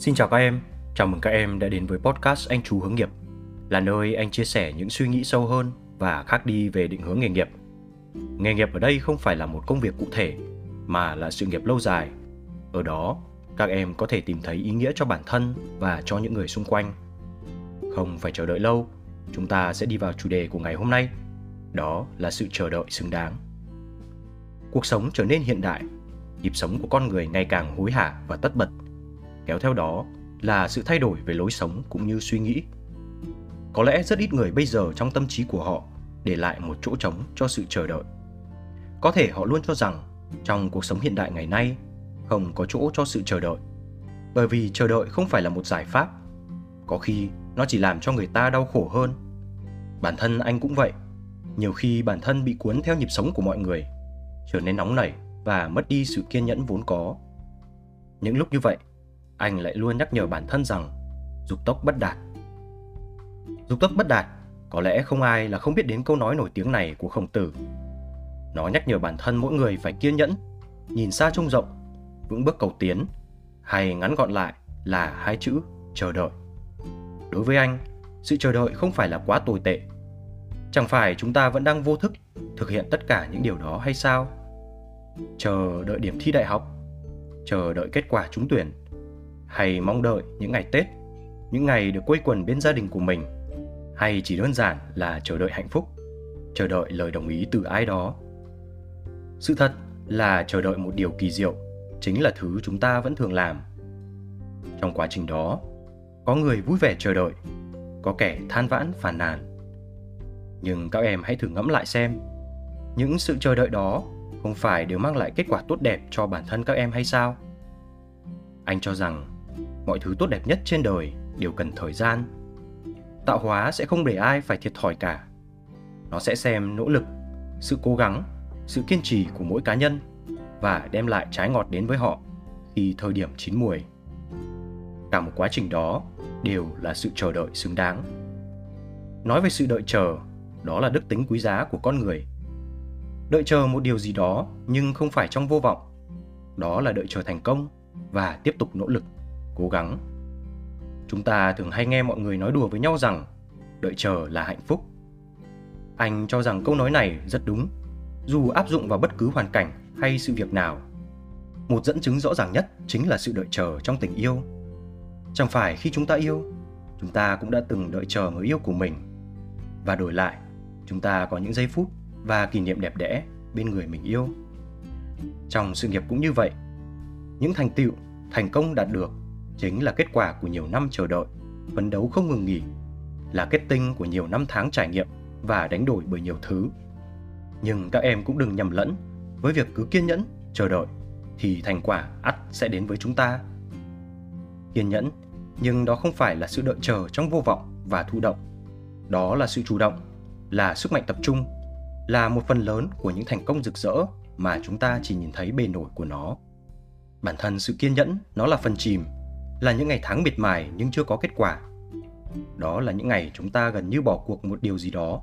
Xin chào các em, chào mừng các em đã đến với podcast Anh Chú Hướng Nghiệp, là nơi anh chia sẻ những suy nghĩ sâu hơn và khác đi về định hướng nghề nghiệp. Nghề nghiệp ở đây không phải là một công việc cụ thể, mà là sự nghiệp lâu dài. Ở đó, các em có thể tìm thấy ý nghĩa cho bản thân và cho những người xung quanh. Không phải chờ đợi lâu, chúng ta sẽ đi vào chủ đề của ngày hôm nay, đó là sự chờ đợi xứng đáng. Cuộc sống trở nên hiện đại, nhịp sống của con người ngày càng hối hả và tất bật – kéo theo đó là sự thay đổi về lối sống cũng như suy nghĩ. Có lẽ rất ít người bây giờ trong tâm trí của họ để lại một chỗ trống cho sự chờ đợi. Có thể họ luôn cho rằng trong cuộc sống hiện đại ngày nay không có chỗ cho sự chờ đợi. Bởi vì chờ đợi không phải là một giải pháp. Có khi nó chỉ làm cho người ta đau khổ hơn. Bản thân anh cũng vậy. Nhiều khi bản thân bị cuốn theo nhịp sống của mọi người, trở nên nóng nảy và mất đi sự kiên nhẫn vốn có. Những lúc như vậy, anh lại luôn nhắc nhở bản thân rằng dục tốc bất đạt. Dục tốc bất đạt, có lẽ không ai là không biết đến câu nói nổi tiếng này của khổng tử. Nó nhắc nhở bản thân mỗi người phải kiên nhẫn, nhìn xa trông rộng, vững bước cầu tiến, hay ngắn gọn lại là hai chữ chờ đợi. Đối với anh, sự chờ đợi không phải là quá tồi tệ. Chẳng phải chúng ta vẫn đang vô thức thực hiện tất cả những điều đó hay sao? Chờ đợi điểm thi đại học, chờ đợi kết quả trúng tuyển, hay mong đợi những ngày Tết, những ngày được quây quần bên gia đình của mình, hay chỉ đơn giản là chờ đợi hạnh phúc, chờ đợi lời đồng ý từ ai đó. Sự thật là chờ đợi một điều kỳ diệu chính là thứ chúng ta vẫn thường làm. Trong quá trình đó, có người vui vẻ chờ đợi, có kẻ than vãn phàn nàn. Nhưng các em hãy thử ngẫm lại xem, những sự chờ đợi đó không phải đều mang lại kết quả tốt đẹp cho bản thân các em hay sao? Anh cho rằng mọi thứ tốt đẹp nhất trên đời đều cần thời gian. Tạo hóa sẽ không để ai phải thiệt thòi cả. Nó sẽ xem nỗ lực, sự cố gắng, sự kiên trì của mỗi cá nhân và đem lại trái ngọt đến với họ khi thời điểm chín muồi. Cả một quá trình đó đều là sự chờ đợi xứng đáng. Nói về sự đợi chờ, đó là đức tính quý giá của con người. Đợi chờ một điều gì đó nhưng không phải trong vô vọng, đó là đợi chờ thành công và tiếp tục nỗ lực cố gắng. Chúng ta thường hay nghe mọi người nói đùa với nhau rằng, đợi chờ là hạnh phúc. Anh cho rằng câu nói này rất đúng, dù áp dụng vào bất cứ hoàn cảnh hay sự việc nào. Một dẫn chứng rõ ràng nhất chính là sự đợi chờ trong tình yêu. Chẳng phải khi chúng ta yêu, chúng ta cũng đã từng đợi chờ người yêu của mình. Và đổi lại, chúng ta có những giây phút và kỷ niệm đẹp đẽ bên người mình yêu. Trong sự nghiệp cũng như vậy, những thành tựu, thành công đạt được chính là kết quả của nhiều năm chờ đợi, phấn đấu không ngừng nghỉ, là kết tinh của nhiều năm tháng trải nghiệm và đánh đổi bởi nhiều thứ. Nhưng các em cũng đừng nhầm lẫn với việc cứ kiên nhẫn, chờ đợi thì thành quả ắt sẽ đến với chúng ta. Kiên nhẫn, nhưng đó không phải là sự đợi chờ trong vô vọng và thụ động. Đó là sự chủ động, là sức mạnh tập trung, là một phần lớn của những thành công rực rỡ mà chúng ta chỉ nhìn thấy bề nổi của nó. Bản thân sự kiên nhẫn nó là phần chìm là những ngày tháng miệt mài nhưng chưa có kết quả. Đó là những ngày chúng ta gần như bỏ cuộc một điều gì đó,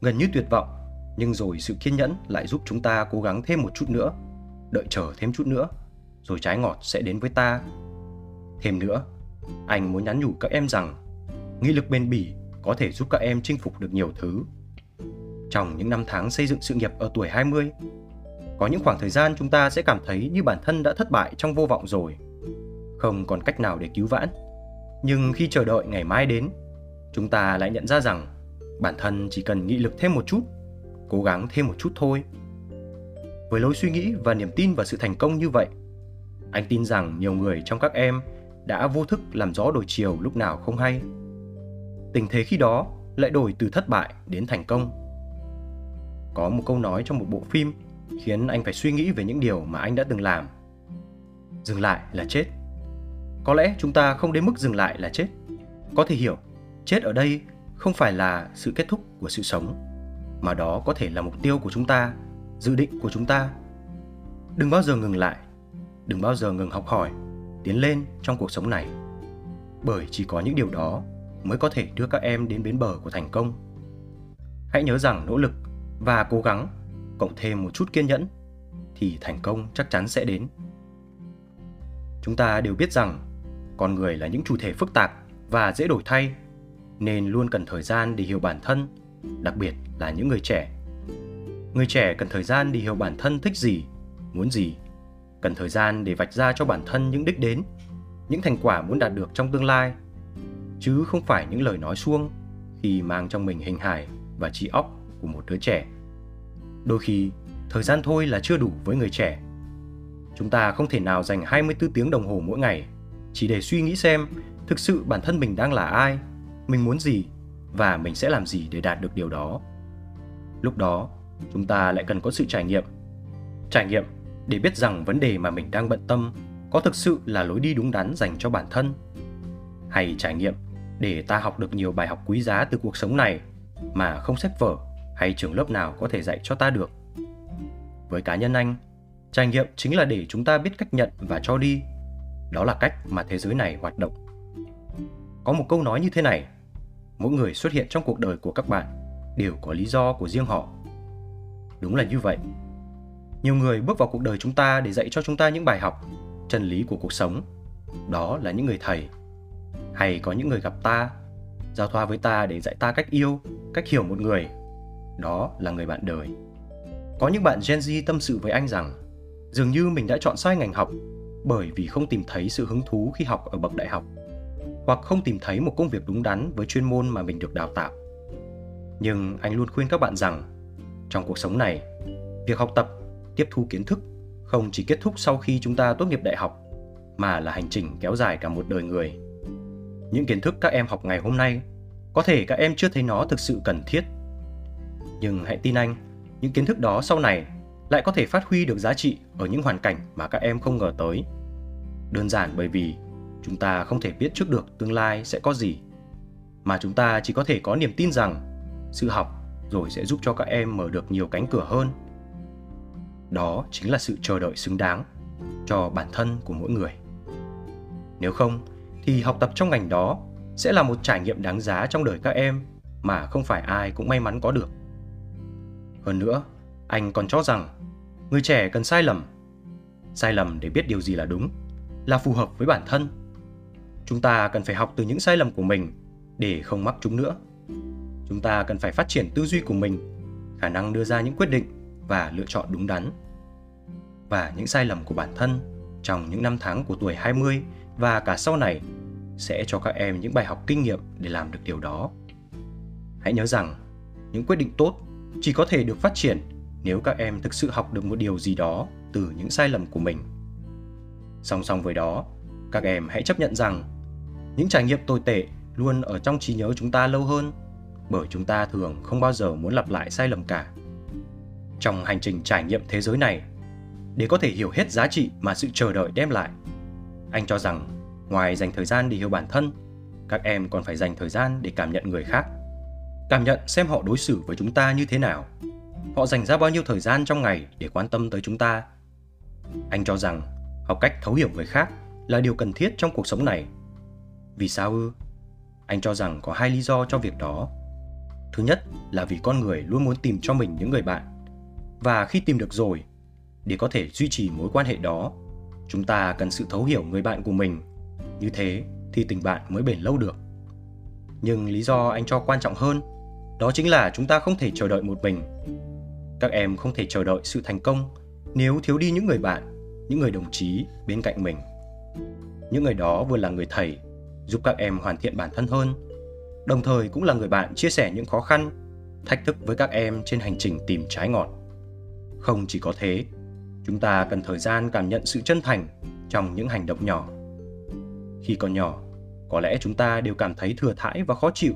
gần như tuyệt vọng, nhưng rồi sự kiên nhẫn lại giúp chúng ta cố gắng thêm một chút nữa, đợi chờ thêm chút nữa, rồi trái ngọt sẽ đến với ta. Thêm nữa, anh muốn nhắn nhủ các em rằng, nghị lực bền bỉ có thể giúp các em chinh phục được nhiều thứ. Trong những năm tháng xây dựng sự nghiệp ở tuổi 20, có những khoảng thời gian chúng ta sẽ cảm thấy như bản thân đã thất bại trong vô vọng rồi không còn cách nào để cứu vãn. Nhưng khi chờ đợi ngày mai đến, chúng ta lại nhận ra rằng bản thân chỉ cần nghị lực thêm một chút, cố gắng thêm một chút thôi. Với lối suy nghĩ và niềm tin vào sự thành công như vậy, anh tin rằng nhiều người trong các em đã vô thức làm gió đổi chiều lúc nào không hay. Tình thế khi đó lại đổi từ thất bại đến thành công. Có một câu nói trong một bộ phim khiến anh phải suy nghĩ về những điều mà anh đã từng làm. Dừng lại là chết có lẽ chúng ta không đến mức dừng lại là chết. Có thể hiểu, chết ở đây không phải là sự kết thúc của sự sống, mà đó có thể là mục tiêu của chúng ta, dự định của chúng ta. Đừng bao giờ ngừng lại, đừng bao giờ ngừng học hỏi, tiến lên trong cuộc sống này. Bởi chỉ có những điều đó mới có thể đưa các em đến bến bờ của thành công. Hãy nhớ rằng nỗ lực và cố gắng, cộng thêm một chút kiên nhẫn, thì thành công chắc chắn sẽ đến. Chúng ta đều biết rằng con người là những chủ thể phức tạp và dễ đổi thay, nên luôn cần thời gian để hiểu bản thân, đặc biệt là những người trẻ. Người trẻ cần thời gian để hiểu bản thân thích gì, muốn gì, cần thời gian để vạch ra cho bản thân những đích đến, những thành quả muốn đạt được trong tương lai, chứ không phải những lời nói suông khi mang trong mình hình hài và trí óc của một đứa trẻ. Đôi khi, thời gian thôi là chưa đủ với người trẻ. Chúng ta không thể nào dành 24 tiếng đồng hồ mỗi ngày chỉ để suy nghĩ xem thực sự bản thân mình đang là ai, mình muốn gì và mình sẽ làm gì để đạt được điều đó. Lúc đó, chúng ta lại cần có sự trải nghiệm. Trải nghiệm để biết rằng vấn đề mà mình đang bận tâm có thực sự là lối đi đúng đắn dành cho bản thân hay trải nghiệm để ta học được nhiều bài học quý giá từ cuộc sống này mà không sách vở hay trường lớp nào có thể dạy cho ta được. Với cá nhân anh, trải nghiệm chính là để chúng ta biết cách nhận và cho đi. Đó là cách mà thế giới này hoạt động. Có một câu nói như thế này, mỗi người xuất hiện trong cuộc đời của các bạn đều có lý do của riêng họ. Đúng là như vậy. Nhiều người bước vào cuộc đời chúng ta để dạy cho chúng ta những bài học, chân lý của cuộc sống. Đó là những người thầy. Hay có những người gặp ta, giao thoa với ta để dạy ta cách yêu, cách hiểu một người. Đó là người bạn đời. Có những bạn Gen Z tâm sự với anh rằng dường như mình đã chọn sai ngành học bởi vì không tìm thấy sự hứng thú khi học ở bậc đại học hoặc không tìm thấy một công việc đúng đắn với chuyên môn mà mình được đào tạo. Nhưng anh luôn khuyên các bạn rằng trong cuộc sống này, việc học tập, tiếp thu kiến thức không chỉ kết thúc sau khi chúng ta tốt nghiệp đại học mà là hành trình kéo dài cả một đời người. Những kiến thức các em học ngày hôm nay có thể các em chưa thấy nó thực sự cần thiết. Nhưng hãy tin anh, những kiến thức đó sau này lại có thể phát huy được giá trị ở những hoàn cảnh mà các em không ngờ tới. Đơn giản bởi vì chúng ta không thể biết trước được tương lai sẽ có gì, mà chúng ta chỉ có thể có niềm tin rằng sự học rồi sẽ giúp cho các em mở được nhiều cánh cửa hơn. Đó chính là sự chờ đợi xứng đáng cho bản thân của mỗi người. Nếu không thì học tập trong ngành đó sẽ là một trải nghiệm đáng giá trong đời các em mà không phải ai cũng may mắn có được. Hơn nữa, anh còn cho rằng người trẻ cần sai lầm. Sai lầm để biết điều gì là đúng, là phù hợp với bản thân. Chúng ta cần phải học từ những sai lầm của mình để không mắc chúng nữa. Chúng ta cần phải phát triển tư duy của mình, khả năng đưa ra những quyết định và lựa chọn đúng đắn. Và những sai lầm của bản thân trong những năm tháng của tuổi 20 và cả sau này sẽ cho các em những bài học kinh nghiệm để làm được điều đó. Hãy nhớ rằng, những quyết định tốt chỉ có thể được phát triển nếu các em thực sự học được một điều gì đó từ những sai lầm của mình. Song song với đó, các em hãy chấp nhận rằng những trải nghiệm tồi tệ luôn ở trong trí nhớ chúng ta lâu hơn bởi chúng ta thường không bao giờ muốn lặp lại sai lầm cả. Trong hành trình trải nghiệm thế giới này, để có thể hiểu hết giá trị mà sự chờ đợi đem lại, anh cho rằng ngoài dành thời gian để hiểu bản thân, các em còn phải dành thời gian để cảm nhận người khác. Cảm nhận xem họ đối xử với chúng ta như thế nào họ dành ra bao nhiêu thời gian trong ngày để quan tâm tới chúng ta anh cho rằng học cách thấu hiểu người khác là điều cần thiết trong cuộc sống này. Vì sao ư? Anh cho rằng có hai lý do cho việc đó. Thứ nhất là vì con người luôn muốn tìm cho mình những người bạn. Và khi tìm được rồi, để có thể duy trì mối quan hệ đó, chúng ta cần sự thấu hiểu người bạn của mình. Như thế thì tình bạn mới bền lâu được. Nhưng lý do anh cho quan trọng hơn, đó chính là chúng ta không thể chờ đợi một mình. Các em không thể chờ đợi sự thành công nếu thiếu đi những người bạn những người đồng chí bên cạnh mình. Những người đó vừa là người thầy, giúp các em hoàn thiện bản thân hơn, đồng thời cũng là người bạn chia sẻ những khó khăn, thách thức với các em trên hành trình tìm trái ngọt. Không chỉ có thế, chúng ta cần thời gian cảm nhận sự chân thành trong những hành động nhỏ. Khi còn nhỏ, có lẽ chúng ta đều cảm thấy thừa thãi và khó chịu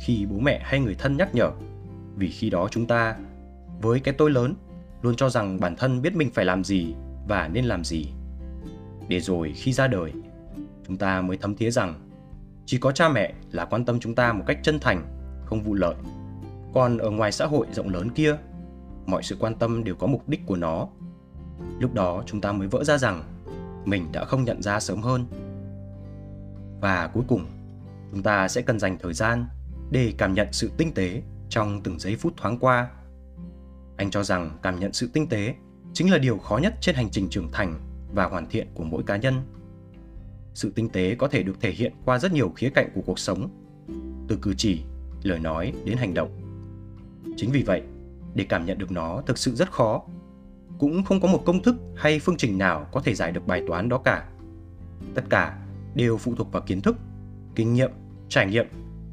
khi bố mẹ hay người thân nhắc nhở. Vì khi đó chúng ta, với cái tôi lớn, luôn cho rằng bản thân biết mình phải làm gì và nên làm gì? Để rồi khi ra đời, chúng ta mới thấm thía rằng chỉ có cha mẹ là quan tâm chúng ta một cách chân thành, không vụ lợi. Còn ở ngoài xã hội rộng lớn kia, mọi sự quan tâm đều có mục đích của nó. Lúc đó chúng ta mới vỡ ra rằng mình đã không nhận ra sớm hơn. Và cuối cùng, chúng ta sẽ cần dành thời gian để cảm nhận sự tinh tế trong từng giây phút thoáng qua. Anh cho rằng cảm nhận sự tinh tế chính là điều khó nhất trên hành trình trưởng thành và hoàn thiện của mỗi cá nhân sự tinh tế có thể được thể hiện qua rất nhiều khía cạnh của cuộc sống, từ cử chỉ, lời nói đến hành động. Chính vì vậy, để cảm nhận được nó thực sự rất khó. Cũng không có một công thức hay phương trình nào có thể giải được bài toán đó cả. Tất cả đều phụ thuộc vào kiến thức, kinh nghiệm, trải nghiệm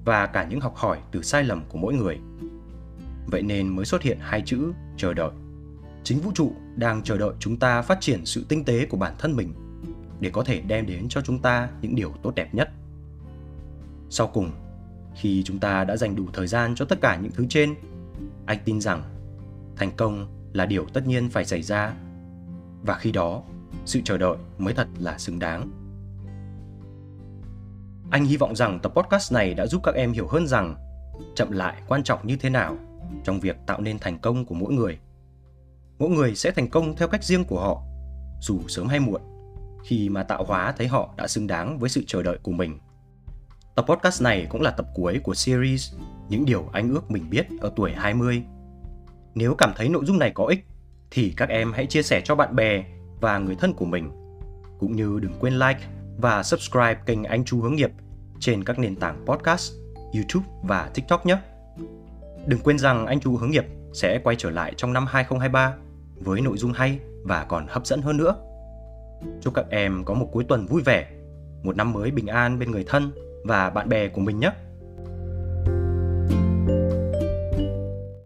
và cả những học hỏi từ sai lầm của mỗi người. Vậy nên mới xuất hiện hai chữ chờ đợi. Chính vũ trụ đang chờ đợi chúng ta phát triển sự tinh tế của bản thân mình để có thể đem đến cho chúng ta những điều tốt đẹp nhất. Sau cùng, khi chúng ta đã dành đủ thời gian cho tất cả những thứ trên, anh tin rằng thành công là điều tất nhiên phải xảy ra và khi đó sự chờ đợi mới thật là xứng đáng. Anh hy vọng rằng tập podcast này đã giúp các em hiểu hơn rằng chậm lại quan trọng như thế nào trong việc tạo nên thành công của mỗi người. Mỗi người sẽ thành công theo cách riêng của họ, dù sớm hay muộn, khi mà tạo hóa thấy họ đã xứng đáng với sự chờ đợi của mình. Tập podcast này cũng là tập cuối của series Những điều anh ước mình biết ở tuổi 20. Nếu cảm thấy nội dung này có ích, thì các em hãy chia sẻ cho bạn bè và người thân của mình. Cũng như đừng quên like và subscribe kênh Anh Chu Hướng Nghiệp trên các nền tảng podcast, YouTube và TikTok nhé. Đừng quên rằng Anh Chu Hướng Nghiệp sẽ quay trở lại trong năm 2023 với nội dung hay và còn hấp dẫn hơn nữa. Chúc các em có một cuối tuần vui vẻ, một năm mới bình an bên người thân và bạn bè của mình nhé.